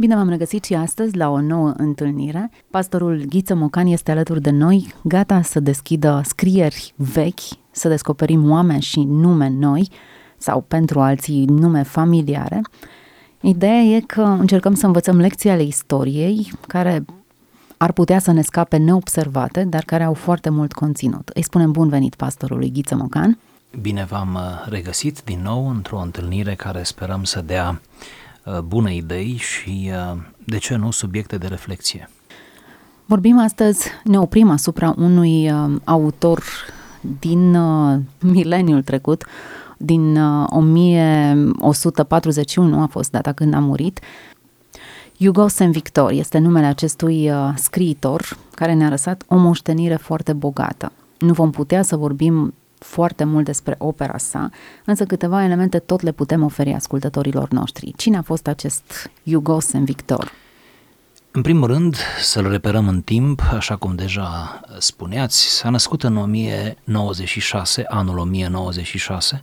Bine v-am regăsit și astăzi la o nouă întâlnire. Pastorul Ghiță Mocan este alături de noi, gata să deschidă scrieri vechi, să descoperim oameni și nume noi sau pentru alții nume familiare. Ideea e că încercăm să învățăm lecții ale istoriei care ar putea să ne scape neobservate, dar care au foarte mult conținut. Îi spunem bun venit pastorului Ghiță Mocan. Bine v-am uh, regăsit din nou într-o întâlnire care sperăm să dea uh, bune idei și, uh, de ce nu, subiecte de reflexie. Vorbim astăzi, ne oprim asupra unui autor din mileniul trecut, din 1141 a fost data când a murit. Hugo Saint Victor este numele acestui scriitor care ne-a lăsat o moștenire foarte bogată. Nu vom putea să vorbim foarte mult despre opera sa, însă câteva elemente tot le putem oferi ascultătorilor noștri. Cine a fost acest Hugo Saint Victor? În primul rând, să-l reperăm în timp, așa cum deja spuneați, s-a născut în 1096, anul 1096,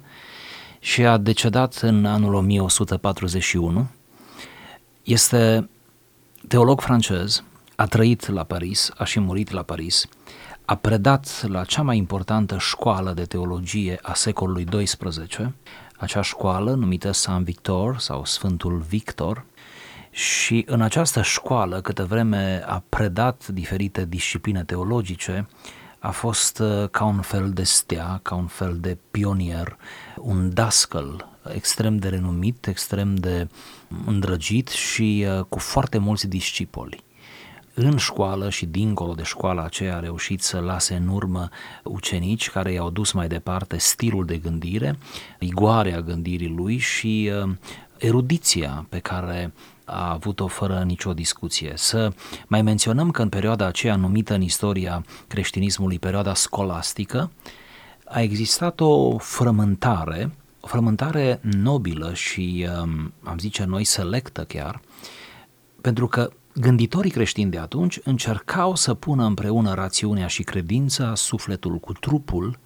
și a decedat în anul 1141. Este teolog francez, a trăit la Paris, a și murit la Paris, a predat la cea mai importantă școală de teologie a secolului XII, acea școală numită Saint Victor sau Sfântul Victor, și în această școală, câtă vreme a predat diferite discipline teologice, a fost uh, ca un fel de stea, ca un fel de pionier, un dascăl extrem de renumit, extrem de îndrăgit și uh, cu foarte mulți discipoli în școală și dincolo de școala aceea a reușit să lase în urmă ucenici care i-au dus mai departe stilul de gândire, igoarea gândirii lui și uh, erudiția pe care a avut-o fără nicio discuție. Să mai menționăm că în perioada aceea numită în istoria creștinismului perioada scolastică, a existat o frământare, o frământare nobilă și, um, am zice noi, selectă chiar, pentru că Gânditorii creștini de atunci încercau să pună împreună rațiunea și credința, sufletul cu trupul,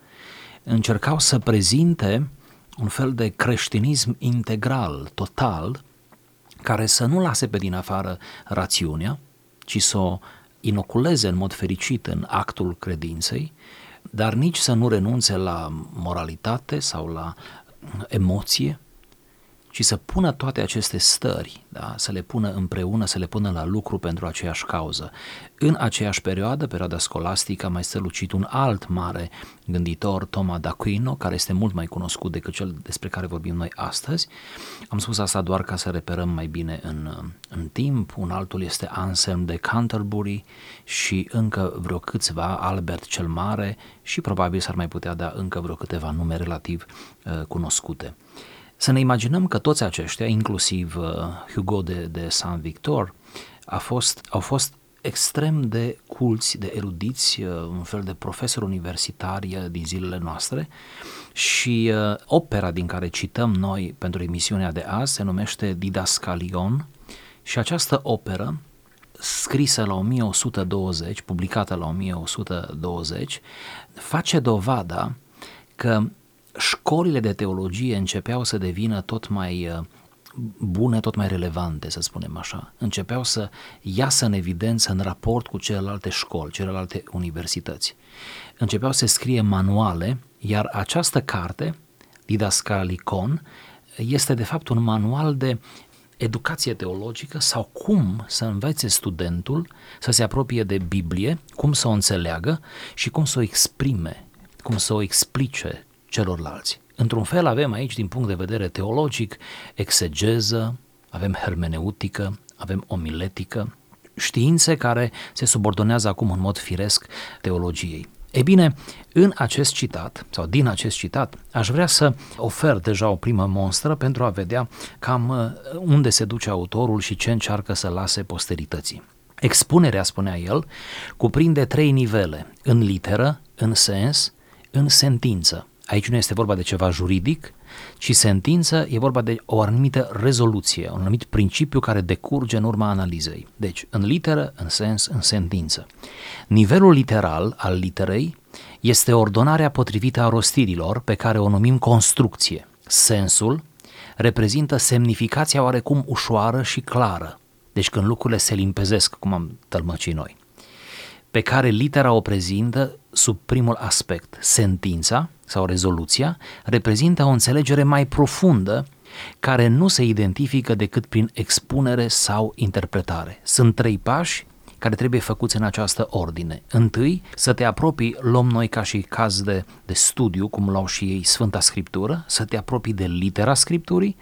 încercau să prezinte un fel de creștinism integral, total, care să nu lase pe din afară rațiunea, ci să o inoculeze în mod fericit în actul credinței, dar nici să nu renunțe la moralitate sau la emoție, ci să pună toate aceste stări, da? să le pună împreună, să le pună la lucru pentru aceeași cauză. În aceeași perioadă, perioada scolastică, a mai strălucit un alt mare gânditor, Toma d'Aquino, care este mult mai cunoscut decât cel despre care vorbim noi astăzi. Am spus asta doar ca să reperăm mai bine în, în timp. Un altul este Anselm de Canterbury și încă vreo câțiva, Albert cel Mare și probabil s-ar mai putea da încă vreo câteva nume relativ uh, cunoscute. Să ne imaginăm că toți aceștia, inclusiv uh, Hugo de, de Saint-Victor, a fost, au fost extrem de culți, de erudiți, uh, un fel de profesori universitari uh, din zilele noastre. Și uh, opera din care cităm noi pentru emisiunea de azi se numește Didascalion. Și această operă scrisă la 1120, publicată la 1120, face dovada că școlile de teologie începeau să devină tot mai uh, bune, tot mai relevante, să spunem așa. Începeau să iasă în evidență în raport cu celelalte școli, celelalte universități. Începeau să scrie manuale, iar această carte, Didascalicon, este de fapt un manual de educație teologică sau cum să învețe studentul să se apropie de Biblie, cum să o înțeleagă și cum să o exprime, cum să o explice celorlalți. Într-un fel avem aici, din punct de vedere teologic, exegeză, avem hermeneutică, avem omiletică, științe care se subordonează acum în mod firesc teologiei. Ei bine, în acest citat, sau din acest citat, aș vrea să ofer deja o primă monstră pentru a vedea cam uh, unde se duce autorul și ce încearcă să lase posterității. Expunerea, spunea el, cuprinde trei nivele, în literă, în sens, în sentință. Aici nu este vorba de ceva juridic, ci sentință e vorba de o anumită rezoluție, un anumit principiu care decurge în urma analizei. Deci, în literă, în sens, în sentință. Nivelul literal al literei este ordonarea potrivită a rostirilor pe care o numim construcție. Sensul reprezintă semnificația oarecum ușoară și clară. deci când lucrurile se limpezesc, cum am tălmăcit noi, pe care litera o prezintă sub primul aspect, sentința sau rezoluția, reprezintă o înțelegere mai profundă care nu se identifică decât prin expunere sau interpretare. Sunt trei pași care trebuie făcuți în această ordine. Întâi, să te apropii, luăm noi ca și caz de, de studiu, cum l-au și ei Sfânta Scriptură, să te apropii de litera Scripturii,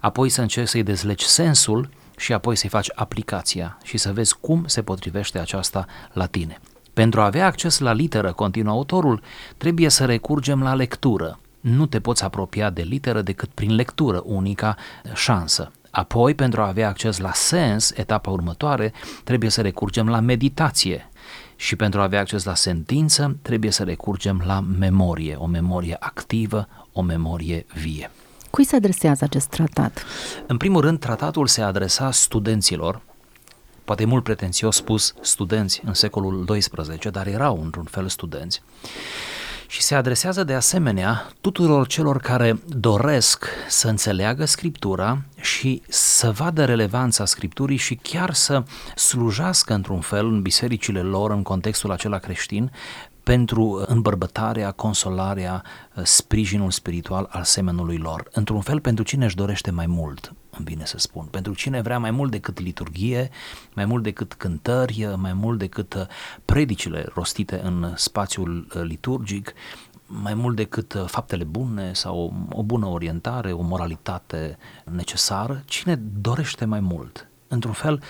apoi să încerci să-i dezlegi sensul și apoi să-i faci aplicația și să vezi cum se potrivește aceasta la tine. Pentru a avea acces la literă, continuă autorul, trebuie să recurgem la lectură. Nu te poți apropia de literă decât prin lectură, unica șansă. Apoi, pentru a avea acces la sens, etapa următoare, trebuie să recurgem la meditație. Și pentru a avea acces la sentință, trebuie să recurgem la memorie, o memorie activă, o memorie vie. Cui se adresează acest tratat? În primul rând, tratatul se adresa studenților, poate mult pretențios spus studenți în secolul XII, dar erau într-un fel studenți, și se adresează de asemenea tuturor celor care doresc să înțeleagă Scriptura și să vadă relevanța Scripturii și chiar să slujească într-un fel în bisericile lor, în contextul acela creștin, pentru îmbărbătarea, consolarea, sprijinul spiritual al semenului lor. Într-un fel, pentru cine își dorește mai mult, îmi vine să spun. Pentru cine vrea mai mult decât liturghie, mai mult decât cântări, mai mult decât uh, predicile rostite în spațiul uh, liturgic, mai mult decât uh, faptele bune sau o bună orientare, o moralitate necesară, cine dorește mai mult? Într-un fel,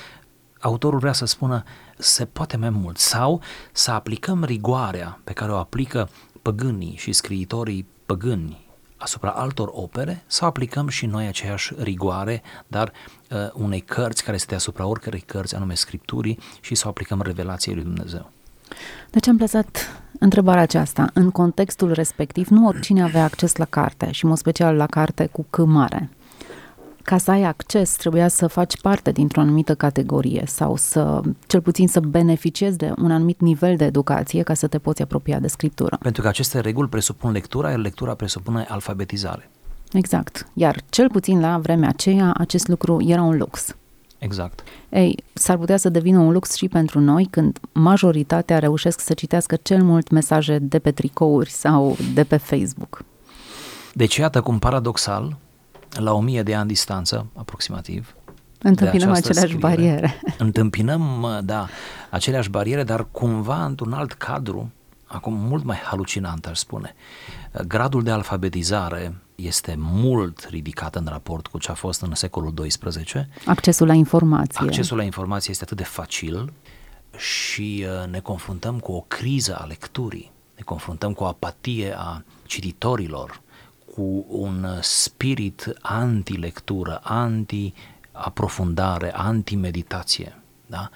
autorul vrea să spună se poate mai mult sau să aplicăm rigoarea pe care o aplică păgânii și scriitorii păgâni asupra altor opere sau aplicăm și noi aceeași rigoare, dar uh, unei cărți care este asupra oricărei cărți, anume Scripturii, și să o aplicăm revelației lui Dumnezeu. De ce am plasat întrebarea aceasta? În contextul respectiv, nu oricine avea acces la carte și, în special, la carte cu C mare ca să ai acces, trebuia să faci parte dintr-o anumită categorie sau să, cel puțin să beneficiezi de un anumit nivel de educație ca să te poți apropia de scriptură. Pentru că aceste reguli presupun lectura, iar lectura presupune alfabetizare. Exact. Iar cel puțin la vremea aceea, acest lucru era un lux. Exact. Ei, s-ar putea să devină un lux și pentru noi când majoritatea reușesc să citească cel mult mesaje de pe tricouri sau de pe Facebook. Deci iată cum paradoxal, la o mie de ani distanță, aproximativ. Întâmpinăm aceleași scriere. bariere. Întâmpinăm, da, aceleași bariere, dar cumva într-un alt cadru, acum mult mai halucinant, aș spune. Gradul de alfabetizare este mult ridicat în raport cu ce a fost în secolul XII. Accesul la informație. Accesul la informație este atât de facil și uh, ne confruntăm cu o criză a lecturii, ne confruntăm cu o apatie a cititorilor, cu un spirit anti-lectură, anti-aprofundare, anti-meditație, da?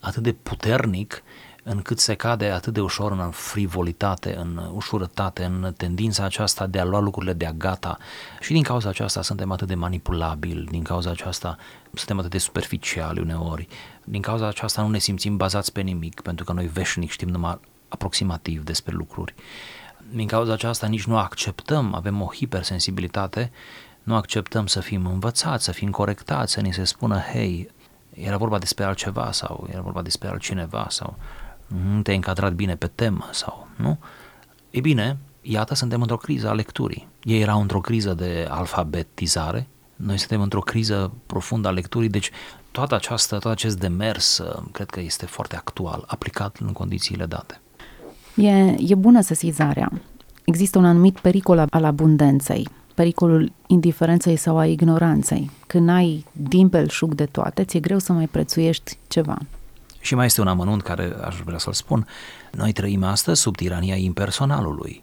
atât de puternic încât se cade atât de ușor în frivolitate, în ușurătate, în tendința aceasta de a lua lucrurile de-a gata și din cauza aceasta suntem atât de manipulabili, din cauza aceasta suntem atât de superficiali uneori, din cauza aceasta nu ne simțim bazați pe nimic, pentru că noi veșnic știm numai aproximativ despre lucruri din cauza aceasta nici nu acceptăm, avem o hipersensibilitate, nu acceptăm să fim învățați, să fim corectați, să ni se spună, hei, era vorba despre altceva sau era vorba despre altcineva sau nu te-ai încadrat bine pe temă sau nu? E bine, iată, suntem într-o criză a lecturii. Ei erau într-o criză de alfabetizare, noi suntem într-o criză profundă a lecturii, deci toată această, tot acest demers cred că este foarte actual, aplicat în condițiile date. E, e bună sesizarea. Există un anumit pericol al abundenței, pericolul indiferenței sau a ignoranței. Când ai din belșug de toate, ți-e greu să mai prețuiești ceva. Și mai este un amănunt care aș vrea să-l spun. Noi trăim astăzi sub tirania impersonalului.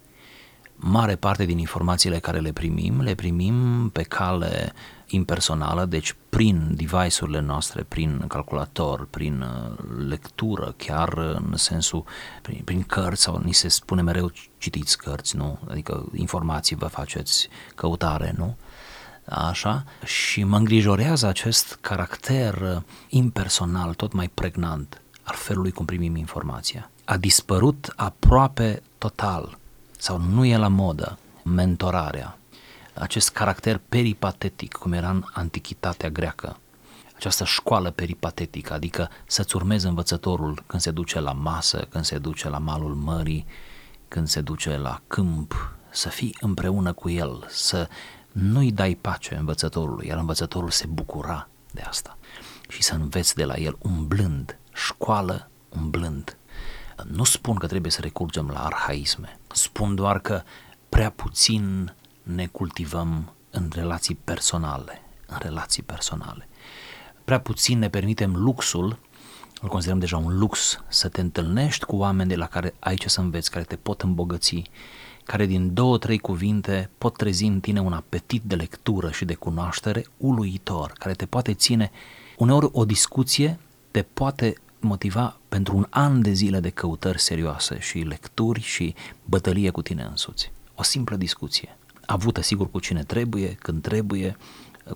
Mare parte din informațiile care le primim, le primim pe cale impersonală, deci prin device-urile noastre, prin calculator, prin uh, lectură, chiar în sensul, prin, prin cărți sau ni se spune mereu citiți cărți, nu? Adică informații vă faceți căutare, nu? Așa, și mă îngrijorează acest caracter impersonal, tot mai pregnant al felului cum primim informația. A dispărut aproape total sau nu e la modă mentorarea, acest caracter peripatetic, cum era în antichitatea greacă, această școală peripatetică, adică să-ți urmezi învățătorul când se duce la masă, când se duce la malul mării, când se duce la câmp, să fii împreună cu el, să nu-i dai pace învățătorului, iar învățătorul se bucura de asta și să înveți de la el umblând, școală umblând. Nu spun că trebuie să recurgem la arhaisme, spun doar că prea puțin ne cultivăm în relații personale, în relații personale. Prea puțin ne permitem luxul, îl considerăm deja un lux, să te întâlnești cu oameni de la care ai ce să înveți, care te pot îmbogăți, care din două, trei cuvinte pot trezi în tine un apetit de lectură și de cunoaștere uluitor, care te poate ține, uneori o discuție te poate motiva pentru un an de zile de căutări serioase și lecturi și bătălie cu tine însuți. O simplă discuție, avută sigur cu cine trebuie, când trebuie,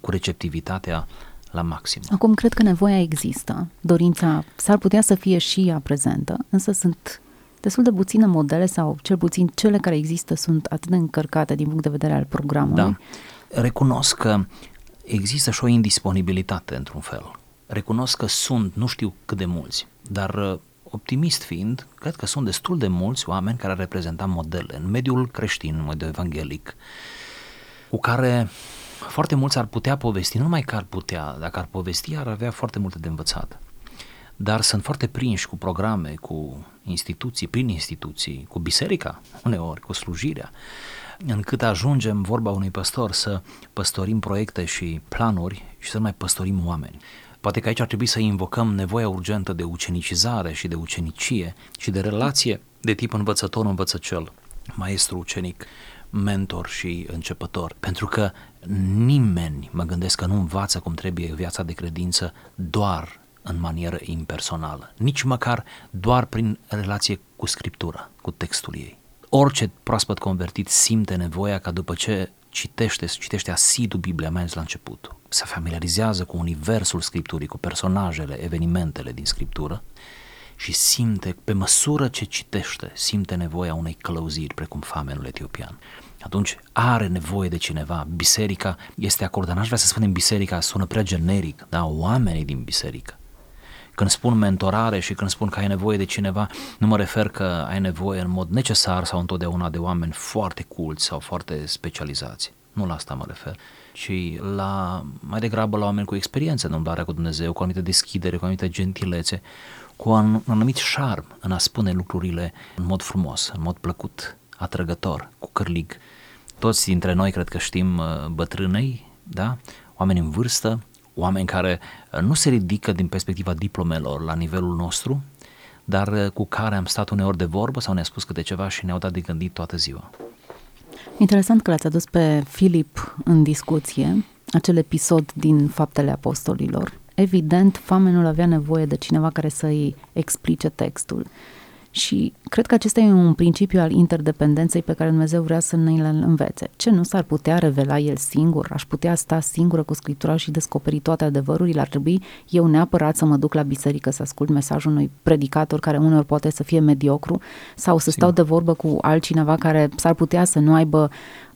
cu receptivitatea la maxim. Acum cred că nevoia există, dorința s-ar putea să fie și ea prezentă, însă sunt destul de puține modele sau cel puțin cele care există sunt atât de încărcate din punct de vedere al programului. Da. Recunosc că există și o indisponibilitate într-un fel. Recunosc că sunt, nu știu cât de mulți, dar uh, optimist fiind, cred că sunt destul de mulți oameni care ar reprezenta modele în mediul creștin, în mediul evanghelic, cu care foarte mulți ar putea povesti, nu numai că ar putea, dacă ar povesti, ar avea foarte multe de învățat. Dar sunt foarte prinși cu programe, cu instituții, prin instituții, cu biserica, uneori, cu slujirea, încât ajungem, vorba unui păstor, să păstorim proiecte și planuri și să nu mai păstorim oameni. Poate că aici ar trebui să invocăm nevoia urgentă de ucenicizare și de ucenicie și de relație de tip învățător-învățăcel, maestru-ucenic, mentor și începător. Pentru că nimeni, mă gândesc că nu învață cum trebuie viața de credință doar în manieră impersonală, nici măcar doar prin relație cu Scriptura, cu textul ei. Orice proaspăt convertit simte nevoia ca după ce citește, citește asidu Biblia, mai ales la început, se familiarizează cu universul Scripturii, cu personajele, evenimentele din Scriptură și simte, pe măsură ce citește, simte nevoia unei călăuziri, precum famenul etiopian. Atunci are nevoie de cineva. Biserica este acordată. N-aș vrea să spunem biserica, sună prea generic, da? Oamenii din biserică. Când spun mentorare și când spun că ai nevoie de cineva, nu mă refer că ai nevoie în mod necesar sau întotdeauna de oameni foarte culți sau foarte specializați. Nu la asta mă refer, ci la, mai degrabă la oameni cu experiență în umblarea cu Dumnezeu, cu o anumită deschidere, cu o anumită gentilețe, cu un anumit șarm în a spune lucrurile în mod frumos, în mod plăcut, atrăgător, cu cârlig. Toți dintre noi cred că știm uh, bătrânei, da? oameni în vârstă, oameni care uh, nu se ridică din perspectiva diplomelor la nivelul nostru, dar uh, cu care am stat uneori de vorbă sau ne-a spus câte ceva și ne-au dat de gândit toată ziua. Interesant că l-ați adus pe Filip în discuție, acel episod din Faptele Apostolilor. Evident, famenul avea nevoie de cineva care să-i explice textul. Și cred că acesta e un principiu al interdependenței pe care Dumnezeu vrea să ne le învețe. Ce nu s-ar putea revela El singur? Aș putea sta singură cu Scriptura și descoperi toate adevărurile? Ar trebui eu neapărat să mă duc la biserică să ascult mesajul unui predicator care uneori poate să fie mediocru sau să stau de vorbă cu altcineva care s-ar putea să nu aibă,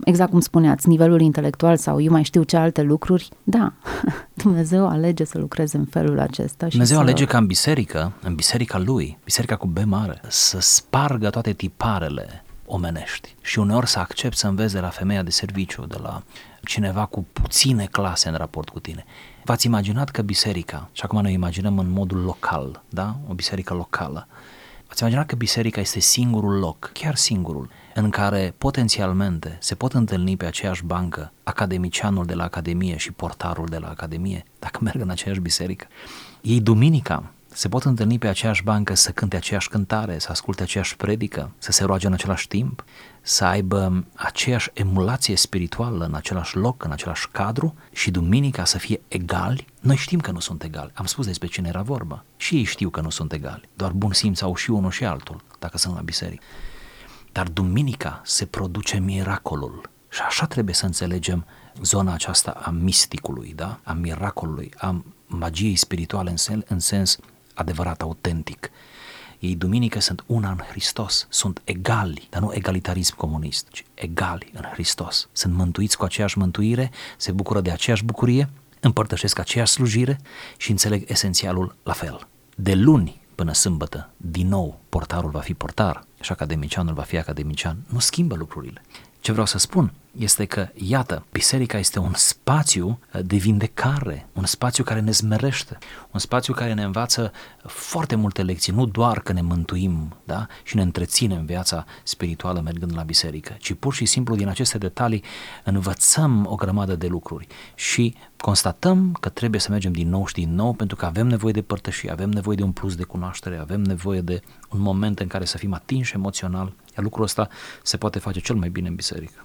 exact cum spuneați, nivelul intelectual sau eu mai știu ce alte lucruri? Da, Dumnezeu alege să lucreze în felul acesta. Și Dumnezeu să... alege ca în biserică, în biserica Lui, biserica cu B mare, să spargă toate tiparele omenești și uneori să accept să înveți de la femeia de serviciu, de la cineva cu puține clase în raport cu tine. V-ați imaginat că biserica, și acum noi imaginăm în modul local, da? O biserică locală. V-ați imaginat că biserica este singurul loc, chiar singurul, în care potențialmente se pot întâlni pe aceeași bancă academicianul de la academie și portarul de la academie, dacă merg în aceeași biserică. Ei duminica se pot întâlni pe aceeași bancă să cânte aceeași cântare, să asculte aceeași predică, să se roage în același timp, să aibă aceeași emulație spirituală în același loc, în același cadru și duminica să fie egali? Noi știm că nu sunt egali. Am spus despre cine era vorba. Și ei știu că nu sunt egali. Doar bun simț au și unul și altul, dacă sunt la biserică. Dar duminica se produce miracolul. Și așa trebuie să înțelegem zona aceasta a misticului, da? a miracolului, a magiei spirituale în, sen, în sens adevărat, autentic. Ei duminică sunt una în Hristos, sunt egali, dar nu egalitarism comunist, ci egali în Hristos. Sunt mântuiți cu aceeași mântuire, se bucură de aceeași bucurie împărtășesc aceeași slujire și înțeleg esențialul la fel. De luni până sâmbătă, din nou, portarul va fi portar și academicianul va fi academician. Nu schimbă lucrurile. Ce vreau să spun este că, iată, biserica este un spațiu de vindecare, un spațiu care ne zmerește, un spațiu care ne învață foarte multe lecții, nu doar că ne mântuim da? și ne întreținem viața spirituală mergând la biserică, ci pur și simplu din aceste detalii învățăm o grămadă de lucruri și constatăm că trebuie să mergem din nou și din nou pentru că avem nevoie de părtășie, avem nevoie de un plus de cunoaștere, avem nevoie de un moment în care să fim atinși emoțional, iar lucrul ăsta se poate face cel mai bine în biserică.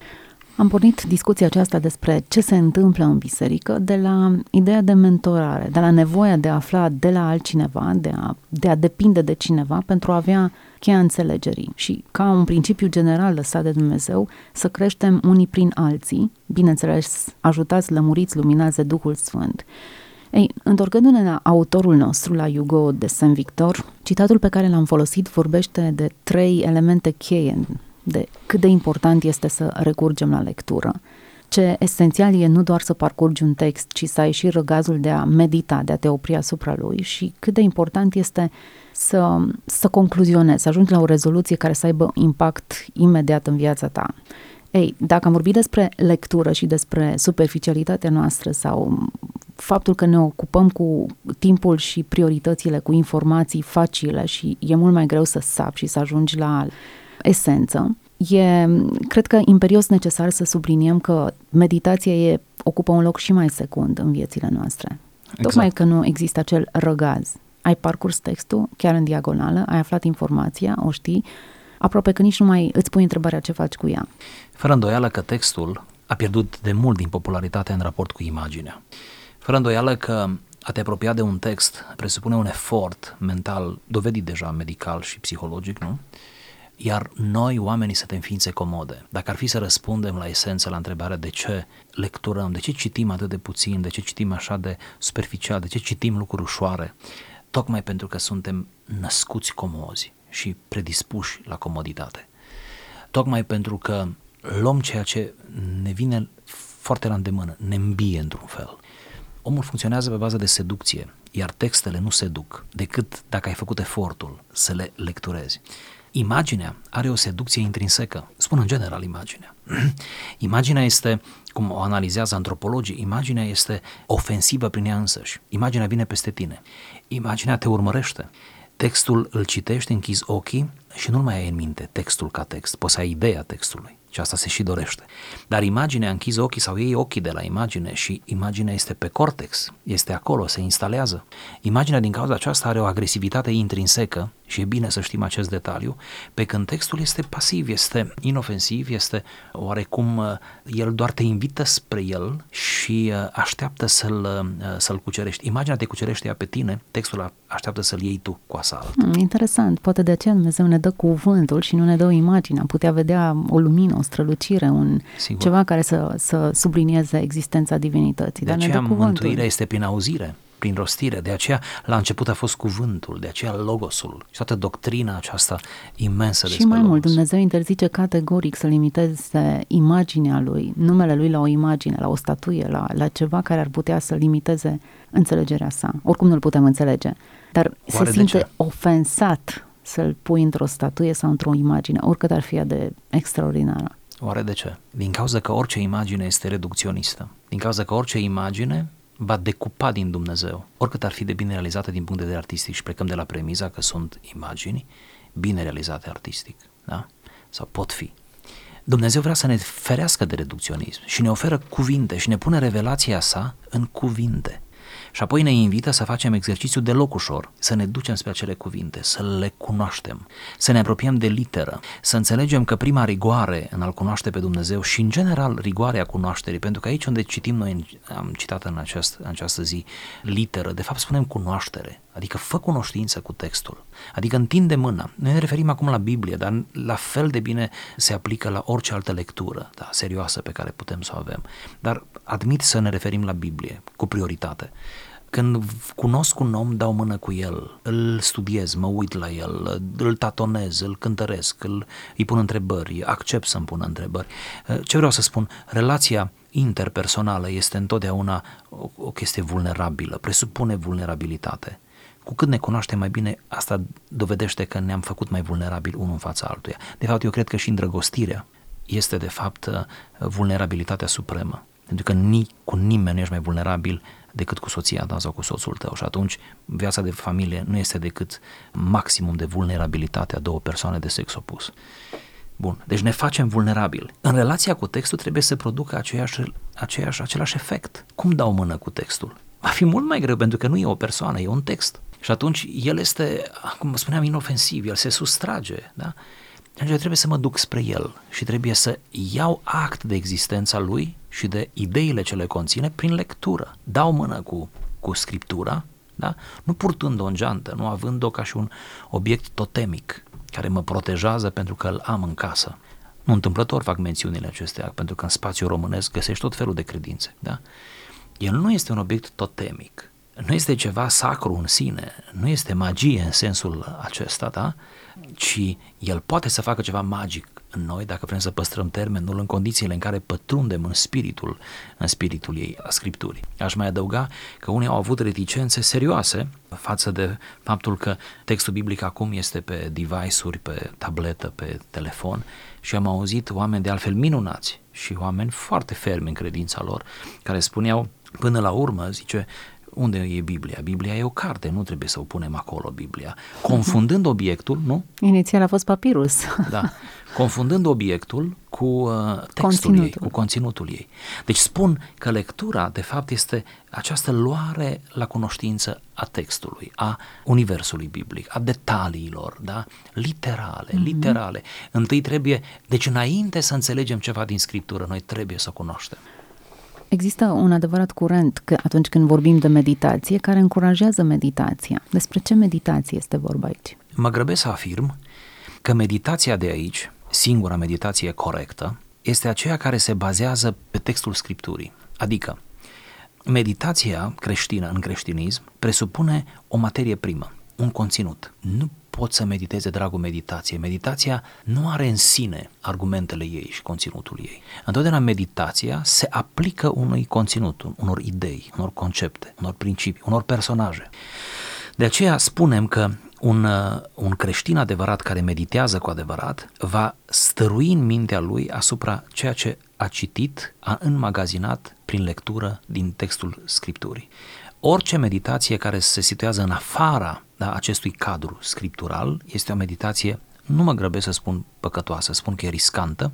Am pornit discuția aceasta despre ce se întâmplă în biserică de la ideea de mentorare, de la nevoia de a afla de la altcineva, de a, de a depinde de cineva pentru a avea cheia înțelegerii și ca un principiu general lăsat de Dumnezeu să creștem unii prin alții, bineînțeles ajutați, lămuriți, luminați de Duhul Sfânt. Ei, întorcându-ne la autorul nostru, la Hugo de Saint Victor, citatul pe care l-am folosit vorbește de trei elemente cheie de cât de important este să recurgem la lectură. Ce esențial e nu doar să parcurgi un text, ci să ai și răgazul de a medita, de a te opri asupra lui și cât de important este să, să concluzionezi, să ajungi la o rezoluție care să aibă impact imediat în viața ta. Ei, dacă am vorbit despre lectură și despre superficialitatea noastră sau faptul că ne ocupăm cu timpul și prioritățile, cu informații facile și e mult mai greu să sapi și să ajungi la esență, e, cred că, imperios necesar să subliniem că meditația e, ocupă un loc și mai secund în viețile noastre. Exact. Tocmai că nu există acel răgaz. Ai parcurs textul chiar în diagonală, ai aflat informația, o știi, aproape că nici nu mai îți pui întrebarea ce faci cu ea. Fără îndoială că textul a pierdut de mult din popularitate în raport cu imaginea. Fără îndoială că a te apropia de un text presupune un efort mental dovedit deja medical și psihologic, nu? Iar noi, oamenii, suntem ființe comode. Dacă ar fi să răspundem la esență, la întrebarea de ce lecturăm, de ce citim atât de puțin, de ce citim așa de superficial, de ce citim lucruri ușoare, tocmai pentru că suntem născuți comozi și predispuși la comoditate. Tocmai pentru că luăm ceea ce ne vine foarte la îndemână, ne îmbie într-un fel. Omul funcționează pe bază de seducție, iar textele nu seduc decât dacă ai făcut efortul să le lecturezi. Imaginea are o seducție intrinsecă, spun în general imaginea. imaginea este, cum o analizează antropologii, imaginea este ofensivă prin ea însăși. Imaginea vine peste tine. Imaginea te urmărește. Textul îl citești, închizi ochii și nu-l mai ai în minte textul ca text, poți să ai ideea textului și asta se și dorește. Dar imaginea, închizi ochii sau iei ochii de la imagine și imaginea este pe cortex, este acolo, se instalează. Imaginea din cauza aceasta are o agresivitate intrinsecă și e bine să știm acest detaliu, pe când textul este pasiv, este inofensiv, este oarecum, uh, el doar te invită spre el și uh, așteaptă să-l, uh, să-l cucerești. Imaginea te cucerește ea pe tine, textul așteaptă să-l iei tu cu asală. Hmm, interesant, poate de aceea Dumnezeu ne dă cuvântul și nu ne dă o imagine. Am putea vedea o lumină, o strălucire, un, Sigur. ceva care să, să sublinieze existența divinității. De dar aceea ne dă mântuirea este prin auzire prin rostire. De aceea, la început a fost cuvântul, de aceea logosul și toată doctrina aceasta imensă Și mai logos. mult, Dumnezeu interzice categoric să limiteze imaginea lui, numele lui la o imagine, la o statuie, la, la ceva care ar putea să limiteze înțelegerea sa. Oricum nu-l putem înțelege. Dar Oare se simte ofensat să-l pui într-o statuie sau într-o imagine, oricât ar fi de extraordinară. Oare de ce? Din cauza că orice imagine este reducționistă. Din cauza că orice imagine va decupa din Dumnezeu, oricât ar fi de bine realizată din punct de vedere artistic și plecăm de la premiza că sunt imagini bine realizate artistic, da? Sau pot fi. Dumnezeu vrea să ne ferească de reducționism și ne oferă cuvinte și ne pune revelația sa în cuvinte. Și apoi ne invită să facem exercițiu deloc ușor, să ne ducem spre acele cuvinte, să le cunoaștem, să ne apropiem de literă, să înțelegem că prima rigoare în a-L cunoaște pe Dumnezeu și în general rigoarea cunoașterii, pentru că aici unde citim noi, am citat în, această, în această zi, literă, de fapt spunem cunoaștere, adică fă cunoștință cu textul, adică întinde mâna. Noi ne referim acum la Biblie, dar la fel de bine se aplică la orice altă lectură da, serioasă pe care putem să o avem. Dar admit să ne referim la Biblie cu prioritate. Când cunosc un om, dau mână cu el, îl studiez, mă uit la el, îl tatonez, îl cântăresc, îl, îi pun întrebări, accept să-mi pun întrebări. Ce vreau să spun? Relația interpersonală este întotdeauna o, o chestie vulnerabilă, presupune vulnerabilitate. Cu cât ne cunoaștem mai bine, asta dovedește că ne-am făcut mai vulnerabili unul în fața altuia. De fapt, eu cred că și îndrăgostirea este, de fapt, vulnerabilitatea supremă. Pentru că ni, cu nimeni nu ești mai vulnerabil decât cu soția ta sau cu soțul tău și atunci viața de familie nu este decât maximum de vulnerabilitate a două persoane de sex opus. Bun, deci ne facem vulnerabili. În relația cu textul trebuie să producă aceeași, aceeași, același efect. Cum dau mână cu textul? Va fi mult mai greu pentru că nu e o persoană, e un text. Și atunci el este, cum spuneam, inofensiv, el se sustrage, da? Atunci trebuie să mă duc spre el și trebuie să iau act de existența lui și de ideile ce le conține prin lectură. Dau mână cu, cu scriptura, da? nu purtând-o în geantă, nu având-o ca și un obiect totemic care mă protejează pentru că îl am în casă. Nu întâmplător fac mențiunile acestea, pentru că în spațiul românesc găsești tot felul de credințe. Da? El nu este un obiect totemic, nu este ceva sacru în sine, nu este magie în sensul acesta, da? ci el poate să facă ceva magic în noi, dacă vrem să păstrăm termenul, în condițiile în care pătrundem în spiritul, în spiritul ei, a Scripturii. Aș mai adăuga că unii au avut reticențe serioase față de faptul că textul biblic acum este pe device-uri, pe tabletă, pe telefon și am auzit oameni de altfel minunați și oameni foarte fermi în credința lor, care spuneau până la urmă, zice, unde e Biblia? Biblia e o carte, nu trebuie să o punem acolo, Biblia. Confundând obiectul, nu? Inițial a fost papirus. Da. Confundând obiectul cu uh, textul conținutul. ei, cu conținutul ei. Deci spun că lectura, de fapt, este această luare la cunoștință a textului, a universului biblic, a detaliilor, da? Literale, mm-hmm. literale. Întâi trebuie, deci înainte să înțelegem ceva din Scriptură, noi trebuie să cunoaștem. Există un adevărat curent că atunci când vorbim de meditație care încurajează meditația. Despre ce meditație este vorba aici? Mă grăbesc să afirm că meditația de aici, singura meditație corectă, este aceea care se bazează pe textul Scripturii. Adică, meditația creștină în creștinism presupune o materie primă, un conținut. Nu pot să mediteze dragul meditație. Meditația nu are în sine argumentele ei și conținutul ei. Întotdeauna meditația se aplică unui conținut, unor idei, unor concepte, unor principii, unor personaje. De aceea spunem că un, un creștin adevărat care meditează cu adevărat va stărui în mintea lui asupra ceea ce a citit, a înmagazinat prin lectură din textul Scripturii. Orice meditație care se situează în afara da, acestui cadru scriptural este o meditație, nu mă grăbesc să spun păcătoasă, spun că e riscantă,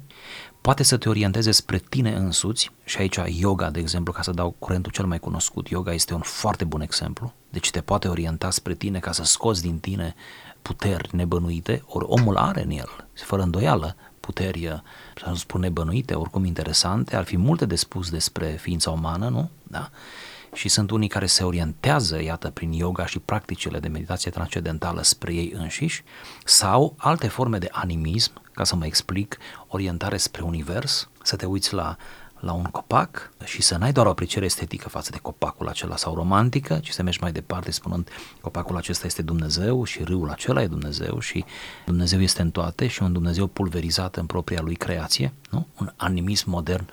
poate să te orienteze spre tine însuți și aici yoga, de exemplu, ca să dau curentul cel mai cunoscut, yoga este un foarte bun exemplu, deci te poate orienta spre tine ca să scoți din tine puteri nebănuite, ori omul are în el, fără îndoială, puteri, să nu spun nebănuite, oricum interesante, ar fi multe de spus despre ființa umană, nu? Da? Și sunt unii care se orientează, iată, prin yoga și practicile de meditație transcendentală spre ei înșiși, sau alte forme de animism, ca să mă explic, orientare spre univers, să te uiți la la un copac și să n-ai doar o apreciere estetică față de copacul acela sau romantică, ci să mergi mai departe spunând copacul acesta este Dumnezeu și râul acela e Dumnezeu și Dumnezeu este în toate și un Dumnezeu pulverizat în propria lui creație, nu? un animism modern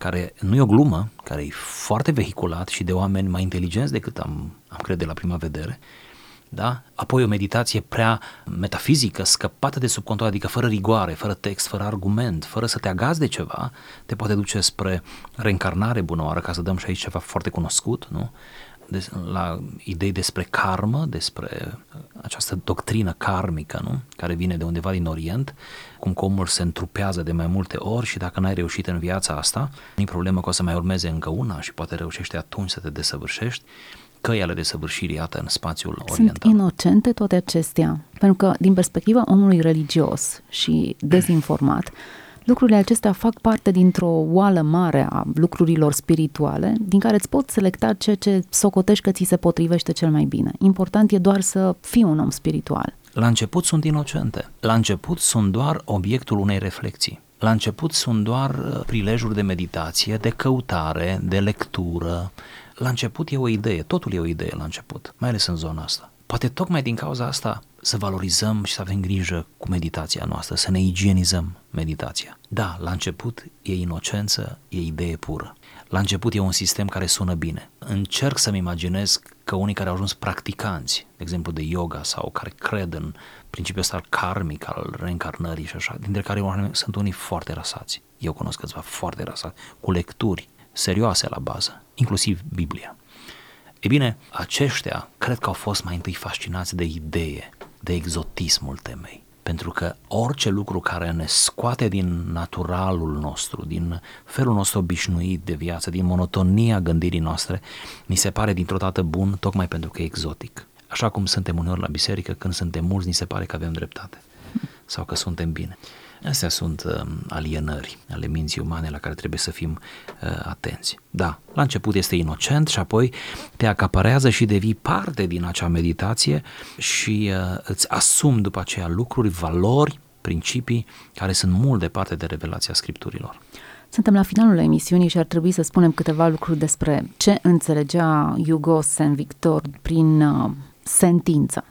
care nu e o glumă, care e foarte vehiculat și de oameni mai inteligenți decât am, am crede la prima vedere, da? apoi o meditație prea metafizică, scăpată de sub control, adică fără rigoare, fără text, fără argument, fără să te agazi de ceva, te poate duce spre reîncarnare bună oară, ca să dăm și aici ceva foarte cunoscut, nu? De, la idei despre karmă, despre uh, această doctrină karmică, nu? care vine de undeva din Orient, cum că omul se întrupează de mai multe ori și dacă n-ai reușit în viața asta, nu problemă că o să mai urmeze încă una și poate reușești atunci să te desăvârșești căi ale desăvârșirii, iată, în spațiul Sunt oriental. Sunt inocente toate acestea, pentru că din perspectiva omului religios și dezinformat, lucrurile acestea fac parte dintr-o oală mare a lucrurilor spirituale, din care îți poți selecta ceea ce socotești că ți se potrivește cel mai bine. Important e doar să fii un om spiritual. La început sunt inocente. La început sunt doar obiectul unei reflexii. La început sunt doar uh, prilejuri de meditație, de căutare, de lectură. La început e o idee, totul e o idee la început, mai ales în zona asta. Poate tocmai din cauza asta să valorizăm și să avem grijă cu meditația noastră, să ne igienizăm meditația. Da, la început e inocență, e idee pură. La început e un sistem care sună bine. Încerc să-mi imaginez că unii care au ajuns practicanți, de exemplu de yoga sau care cred în principiul ăsta al karmic, al reîncarnării și așa, dintre care sunt unii foarte rasați. Eu cunosc câțiva foarte rasați, cu lecturi serioase la bază, inclusiv Biblia. E bine, aceștia cred că au fost mai întâi fascinați de idee, de exotismul temei. Pentru că orice lucru care ne scoate din naturalul nostru, din felul nostru obișnuit de viață, din monotonia gândirii noastre, ni se pare dintr-o dată bun tocmai pentru că e exotic. Așa cum suntem uneori la biserică, când suntem mulți, ni se pare că avem dreptate sau că suntem bine. Astea sunt uh, alienări ale minții umane la care trebuie să fim uh, atenți. Da, la început este inocent și apoi te acaparează și devii parte din acea meditație și uh, îți asumi după aceea lucruri, valori, principii care sunt mult departe de revelația scripturilor. Suntem la finalul emisiunii și ar trebui să spunem câteva lucruri despre ce înțelegea Hugo Saint Victor prin uh, sentință.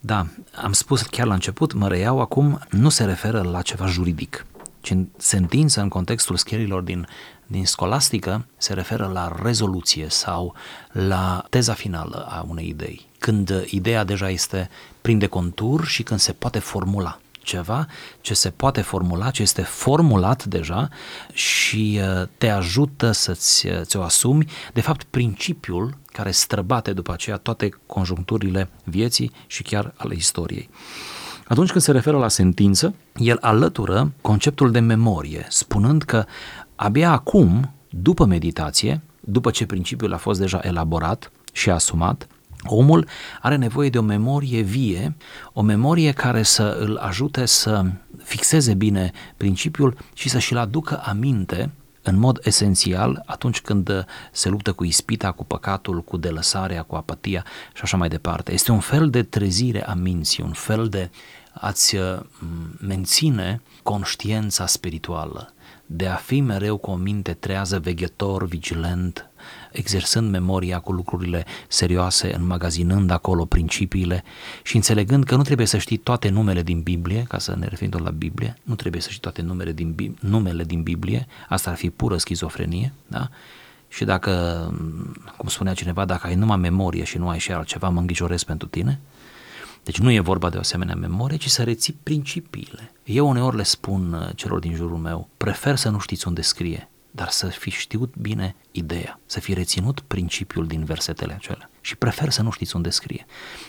Da, am spus chiar la început, mă reiau acum, nu se referă la ceva juridic, ci în sentință, în contextul scrierilor din, din scolastică, se referă la rezoluție sau la teza finală a unei idei. Când ideea deja este prinde contur și când se poate formula ceva ce se poate formula, ce este formulat deja și uh, te ajută să-ți uh, ți-o asumi. De fapt, principiul care străbate după aceea toate conjuncturile vieții și chiar ale istoriei. Atunci când se referă la sentință, el alătură conceptul de memorie, spunând că abia acum, după meditație, după ce principiul a fost deja elaborat și asumat, omul are nevoie de o memorie vie, o memorie care să îl ajute să fixeze bine principiul și să și-l aducă aminte în mod esențial atunci când se luptă cu ispita, cu păcatul, cu delăsarea, cu apatia și așa mai departe. Este un fel de trezire a minții, un fel de a-ți uh, menține conștiința spirituală, de a fi mereu cu o minte trează, veghetor, vigilent, exersând memoria cu lucrurile serioase, înmagazinând acolo principiile și înțelegând că nu trebuie să știi toate numele din Biblie, ca să ne referim tot la Biblie, nu trebuie să știi toate numele din, numele din Biblie, asta ar fi pură schizofrenie, da? Și dacă, cum spunea cineva, dacă ai numai memorie și nu ai și altceva, mă îngrijorez pentru tine. Deci nu e vorba de o asemenea memorie, ci să reții principiile. Eu uneori le spun uh, celor din jurul meu, prefer să nu știți unde scrie, dar să fi știut bine ideea, să fi reținut principiul din versetele acelea. Și prefer să nu știți unde scrie,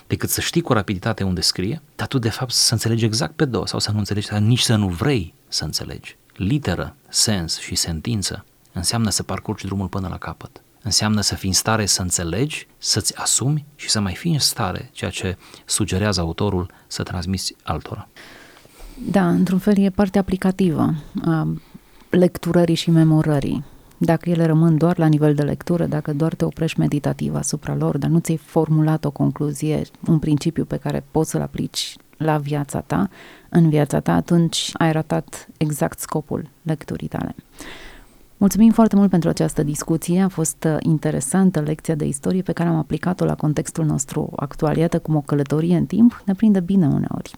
decât să știi cu rapiditate unde scrie, dar tu de fapt să înțelegi exact pe două sau să nu înțelegi, dar nici să nu vrei să înțelegi. Literă, sens și sentință înseamnă să parcurgi drumul până la capăt. Înseamnă să fii în stare să înțelegi, să-ți asumi și să mai fii în stare, ceea ce sugerează autorul, să transmiți altora. Da, într-un fel e partea aplicativă lecturării și memorării. Dacă ele rămân doar la nivel de lectură, dacă doar te oprești meditativ asupra lor, dar nu ți-ai formulat o concluzie, un principiu pe care poți să-l aplici la viața ta, în viața ta, atunci ai ratat exact scopul lecturii tale. Mulțumim foarte mult pentru această discuție, a fost uh, interesantă lecția de istorie pe care am aplicat-o la contextul nostru actual. Iată cum o călătorie în timp ne prinde bine uneori.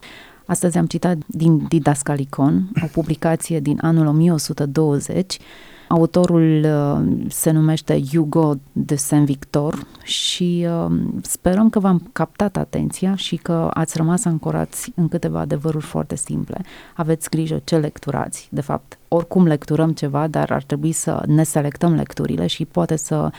Astăzi am citat din Didascalicon, o publicație din anul 1120. Autorul uh, se numește Hugo de Saint-Victor și uh, sperăm că v-am captat atenția și că ați rămas ancorați în câteva adevăruri foarte simple. Aveți grijă ce lecturați. De fapt, oricum lecturăm ceva, dar ar trebui să ne selectăm lecturile și poate să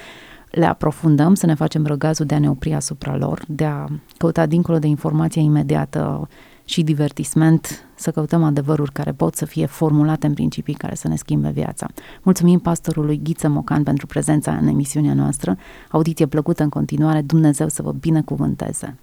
le aprofundăm, să ne facem răgazul de a ne opri asupra lor, de a căuta dincolo de informația imediată și divertisment, să căutăm adevăruri care pot să fie formulate în principii care să ne schimbe viața. Mulțumim pastorului Ghiță Mocan pentru prezența în emisiunea noastră. Audiție plăcută în continuare, Dumnezeu să vă binecuvânteze!